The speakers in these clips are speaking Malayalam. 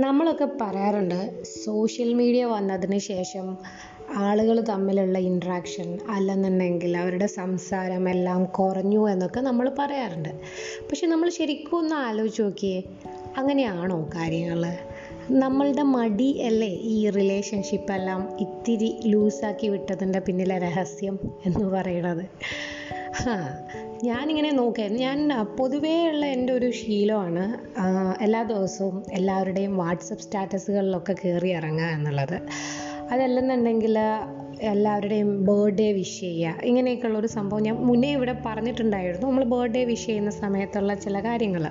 നമ്മളൊക്കെ പറയാറുണ്ട് സോഷ്യൽ മീഡിയ വന്നതിന് ശേഷം ആളുകൾ തമ്മിലുള്ള ഇൻട്രാക്ഷൻ അല്ലെന്നുണ്ടെങ്കിൽ അവരുടെ സംസാരം എല്ലാം കുറഞ്ഞു എന്നൊക്കെ നമ്മൾ പറയാറുണ്ട്. പക്ഷെ നമ്മൾ ശരിക്കും ഒന്ന് ആലോചിച്ച് നോക്കിയേ അങ്ങനെയാണോ കാര്യങ്ങൾ? നമ്മളുടെ മടി അല്ലേ ഈ റിലേഷൻഷിപ്പ് എല്ലാം ഇത്തിരി ലൂസാക്കി വിട്ടതിന്റെ പിന്നിലെ രഹസ്യം എന്ന് പറയുന്നത്? ഹാ ഞാനിങ്ങനെ നോക്കായിരുന്നു ഞാൻ പൊതുവേ ഉള്ള എന്റെ ഒരു ശീലമാണ് എല്ലാ ദിവസവും എല്ലാവരുടെയും വാട്സപ്പ് സ്റ്റാറ്റസുകളിലൊക്കെ കയറി ഇറങ്ങുക എന്നുള്ളത്. അതല്ലെന്നുണ്ടെങ്കിൽ എല്ലാവരുടെയും ബർത്ത്ഡേ വിഷ് ചെയ്യുക ഇങ്ങനെയൊക്കെയുള്ള ഒരു സംഭവം ഞാൻ മുന്നേ ഇവിടെ പറഞ്ഞിട്ടുണ്ടായിരുന്നു. നമ്മൾ ബർത്ത്ഡേ വിഷ് ചെയ്യുന്ന സമയത്തുള്ള ചില കാര്യങ്ങൾ.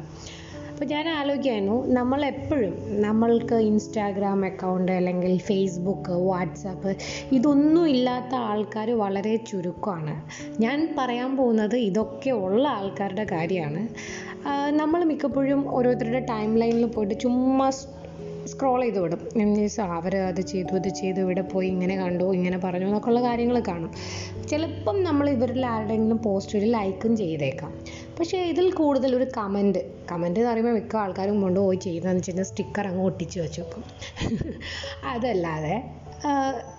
അപ്പോൾ ഞാൻ ആലോചിക്കായിരുന്നു നമ്മൾ എപ്പോഴും നമ്മൾക്ക് ഇൻസ്റ്റാഗ്രാം അക്കൗണ്ട് അല്ലെങ്കിൽ ഫേസ്ബുക്ക് വാട്സാപ്പ് ഇതൊന്നും ഇല്ലാത്ത ആൾക്കാർ വളരെ ചുരുക്കമാണ്. ഞാൻ പറയാൻ പോകുന്നത് ഇതൊക്കെ ഉള്ള ആൾക്കാരുടെ കാര്യമാണ്. നമ്മൾ മിക്കപ്പോഴും ഓരോരുത്തരുടെ ടൈം ലൈനിൽ പോയിട്ട് ചുമ്മാ സ്ക്രോൾ ചെയ്ത് വിടും. മീൻസ് അവർ അത് ചെയ്തു ഇത് ചെയ്തു ഇവിടെ പോയി ഇങ്ങനെ കണ്ടു ഇങ്ങനെ പറഞ്ഞു എന്നൊക്കെയുള്ള കാര്യങ്ങൾ കാണും. ചിലപ്പം നമ്മൾ ഇവരിൽ ആരുടെയെങ്കിലും ഒരു ലൈക്കും ചെയ്തേക്കാം. പക്ഷേ ഇതിൽ കൂടുതൽ ഒരു കമന്റ് കമന്റ് എന്ന് പറയുമ്പോൾ മിക്ക ആൾക്കാരും കൊണ്ടുപോയി ചെയ്യുന്നതെന്ന് വെച്ച് കഴിഞ്ഞാൽ സ്റ്റിക്കർ അങ്ങ് ഒട്ടിച്ച് വെച്ചു വെക്കും അതല്ലാതെ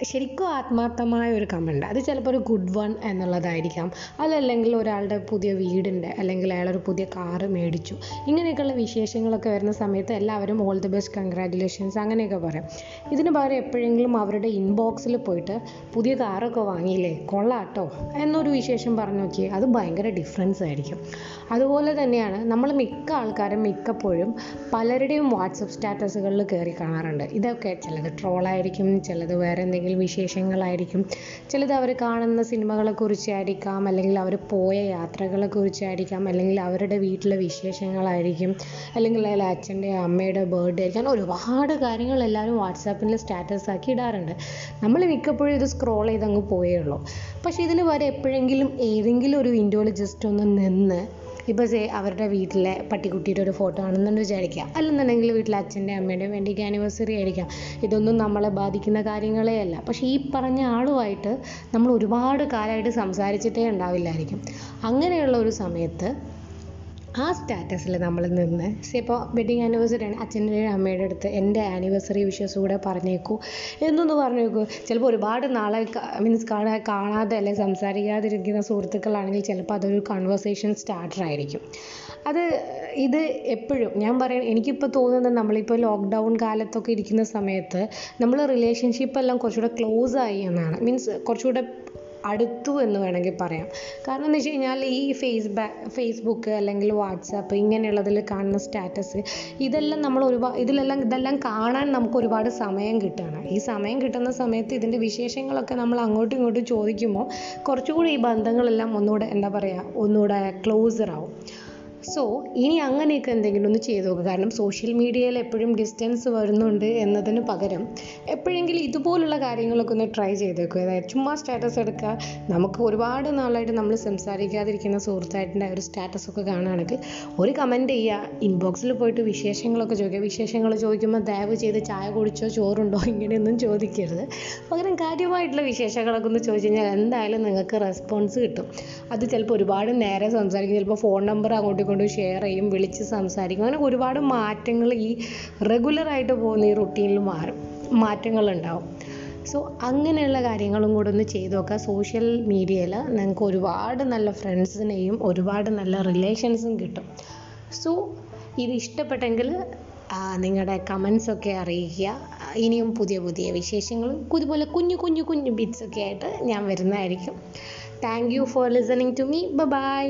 ശരിക്കും ആത്മാർത്ഥമായ ഒരു കമന്റ് അത് ചിലപ്പോൾ ഒരു ഗുഡ് വൺ എന്നുള്ളതായിരിക്കാം. അതല്ലെങ്കിൽ ഒരാളുടെ പുതിയ വീടിന്റെ അല്ലെങ്കിൽ അയാളൊരു പുതിയ കാറ് മേടിച്ചു. ഇങ്ങനെയൊക്കെയുള്ള വിശേഷങ്ങളൊക്കെ വരുന്ന സമയത്ത് എല്ലാവരും ഓൾ ദി ബെസ്റ്റ് കൺഗ്രാറ്റുലേഷൻസ് അങ്ങനെയൊക്കെ പറയും. ഇതിന് പകരം എപ്പോഴെങ്കിലും അവരുടെ ഇൻബോക്സിൽ പോയിട്ട് പുതിയ കാറൊക്കെ വാങ്ങിയില്ലേ കൊള്ളാട്ടോ എന്നൊരു വിശേഷം പറഞ്ഞു നോക്കിയേ അത് ഭയങ്കര ഡിഫറൻസ് ആയിരിക്കും. അതുപോലെ തന്നെയാണ് നമ്മൾ മിക്ക ആൾക്കാരും മിക്കപ്പോഴും പലരുടെയും വാട്സപ്പ് സ്റ്റാറ്റസുകളിൽ കയറി കാണാറുണ്ട്. ഇതൊക്കെ ചിലത് ട്രോളായിരിക്കും ചിലത് വേറെ എന്തെങ്കിലും വിശേഷങ്ങളായിരിക്കും. ചിലത് അവർ കാണുന്ന സിനിമകളെ കുറിച്ചായിരിക്കാം അല്ലെങ്കിൽ അവർ പോയ യാത്രകളെ കുറിച്ചായിരിക്കാം അല്ലെങ്കിൽ അവരുടെ വീട്ടിലെ വിശേഷങ്ങളായിരിക്കും അല്ലെങ്കിൽ അതിൽ അച്ഛന്റെ അമ്മയുടെ ബർത്ത്ഡേ ആയിരിക്കും ഒരുപാട് കാര്യങ്ങൾ എല്ലാവരും വാട്സാപ്പിൽ സ്റ്റാറ്റസ് ആക്കി ഇടാറുണ്ട്. നമ്മൾ മിക്കപ്പോഴും ഇത് സ്ക്രോൾ ചെയ്തങ്ങ് പോയേ ഉള്ളൂ. പക്ഷേ ഇതിന് വരെ എപ്പോഴെങ്കിലും ഏതെങ്കിലും ഒരു വിൻഡോയിൽ ജസ്റ്റ് ഒന്ന് നിന്ന് ഇപ്പോൾ സേ അവരുടെ വീട്ടിലെ പട്ടിക്കുട്ടിയുടെ ഒരു ഫോട്ടോ ആണെന്ന് വിചാരിക്കുക. അല്ലെന്നുണ്ടെങ്കിൽ വീട്ടിലെ അച്ഛന്റെ അമ്മയുടെയും വേണ്ടിക്ക് ആനിവേഴ്സറി ആയിരിക്കാം. ഇതൊന്നും നമ്മളെ ബാധിക്കുന്ന കാര്യങ്ങളേ അല്ല. പക്ഷേ ഈ പറഞ്ഞ ആളുമായിട്ട് നമ്മൾ ഒരുപാട് കാലമായിട്ട് സംസാരിച്ചിട്ടേ ഉണ്ടാവില്ലായിരിക്കും. അങ്ങനെയുള്ള ഒരു സമയത്ത് ആ സ്റ്റാറ്റസിൽ നമ്മൾ നിന്ന്. ഇപ്പോൾ വെഡിങ് ആനിവേഴ്സറി ആണ്. അച്ഛന്റെ അമ്മയുടെ അടുത്ത് എന്റെ ആനിവേഴ്സറി വിഷസ് കൂടെ പറഞ്ഞേക്കൂ. എന്നൊന്ന് പറഞ്ഞേക്കൂ. ചിലപ്പോൾ ഒരുപാട് നാളെ മീൻസ് കാണാ കാണാതെ അല്ലെങ്കിൽ സംസാരിക്കാതിരിക്കുന്ന സുഹൃത്തുക്കളാണെങ്കിൽ ചിലപ്പോൾ അതൊരു കൺവെർസേഷൻ സ്റ്റാർട്ടർ ആയിരിക്കും. അത് ഇത് എപ്പോഴും ഞാൻ പറയാം എനിക്കിപ്പോൾ തോന്നുന്നത് നമ്മളിപ്പോൾ ലോക്ക്ഡൗൺ കാലത്തൊക്കെ ഇരിക്കുന്ന സമയത്ത് നമ്മൾ റിലേഷൻഷിപ്പ് എല്ലാം കുറച്ചുകൂടെ ക്ലോസ് ആയി എന്നാണ്. മീൻസ് കുറച്ചുകൂടെ അടുത്തു എന്ന് വേണമെങ്കിൽ പറയാം. കാരണം എന്ന് വെച്ച് കഴിഞ്ഞാൽ ഈ ഫേസ് ഫേസ്ബുക്ക് അല്ലെങ്കിൽ വാട്സാപ്പ് ഇങ്ങനെയുള്ളതിൽ കാണുന്ന സ്റ്റാറ്റസ് ഇതെല്ലാം നമ്മൾ ഒരുപാട് ഇതിലെല്ലാം ഇതെല്ലാം കാണാൻ നമുക്ക് ഒരുപാട് സമയം കിട്ടുകയാണ്. ഈ സമയം കിട്ടുന്ന സമയത്ത് ഇതിന്റെ വിശേഷങ്ങളൊക്കെ നമ്മൾ അങ്ങോട്ടും ഇങ്ങോട്ടും ചോദിക്കുമ്പോൾ കുറച്ചുകൂടി ഈ ബന്ധങ്ങളെല്ലാം ഒന്നുകൂടെ എന്താ പറയുക ഒന്നുകൂടെ ക്ലോസർ ആവും. സോ ഇനി അങ്ങനെയൊക്കെ എന്തെങ്കിലും ഒന്ന് ചെയ്തു നോക്കുക കാരണം സോഷ്യൽ മീഡിയയിൽ എപ്പോഴും ഡിസ്റ്റൻസ് വരുന്നുണ്ട് എന്നതിന് പകരം എപ്പോഴെങ്കിലും ഇതുപോലുള്ള കാര്യങ്ങളൊക്കെ ഒന്ന് ട്രൈ ചെയ്ത് നോക്കുക അതായത് ചുമ്മാ സ്റ്റാറ്റസ് എടുക്കുക നമുക്ക് ഒരുപാട് നാളായിട്ട് നമ്മൾ സംസാരിക്കാതിരിക്കുന്ന സുഹൃത്തായിട്ടുള്ള ഒരു സ്റ്റാറ്റസ് ഒക്കെ കാണുകയാണെങ്കിൽ ഒരു കമന്റ് ചെയ്യുക. ഇൻബോക്സിൽ പോയിട്ട് വിശേഷങ്ങളൊക്കെ ചോദിക്കുക. വിശേഷങ്ങൾ ചോദിക്കുമ്പോൾ ദയവ് ചെയ്ത് ചായ കുടിച്ചോ ചോറുണ്ടോ ഇങ്ങനെയൊന്നും ചോദിക്കരുത്. പകരം കാര്യമായിട്ടുള്ള വിശേഷങ്ങളൊക്കെ ഒന്ന് ചോദിച്ചു കഴിഞ്ഞാൽ എന്തായാലും നിങ്ങൾക്ക് റെസ്പോൺസ് കിട്ടും. അത് ചിലപ്പോൾ ഒരുപാട് നേരെ സംസാരിക്കും. ചിലപ്പോൾ ഫോൺ നമ്പർ അങ്ങോട്ടും ഇങ്ങോട്ടും ഷെയർ ചെയ്യും വിളിച്ച് സംസാരിക്കും. അങ്ങനെ ഒരുപാട് മാറ്റങ്ങൾ ഈ റെഗുലറായിട്ട് പോകുന്ന ഈ റുട്ടീനിൽ മാറും. മാറ്റങ്ങളുണ്ടാവും സോ അങ്ങനെയുള്ള കാര്യങ്ങളും കൂടെ ഒന്ന് ചെയ്ത് നോക്കുക. സോഷ്യൽ മീഡിയയിൽ നിങ്ങൾക്ക് ഒരുപാട് നല്ല ഫ്രണ്ട്സിനെയും ഒരുപാട് നല്ല റിലേഷൻസും കിട്ടും. സോ ഇത് ഇഷ്ടപ്പെട്ടെങ്കിൽ നിങ്ങളുടെ കമൻസ് ഒക്കെ അറിയിക്കുക. ഇനിയും പുതിയ പുതിയ വിശേഷങ്ങളും ഇതുപോലെ കുഞ്ഞു കുഞ്ഞു കുഞ്ഞു ബിറ്റ്സ് ഒക്കെ ആയിട്ട് ഞാൻ വരുന്നതായിരിക്കും. Thank you for listening to me bye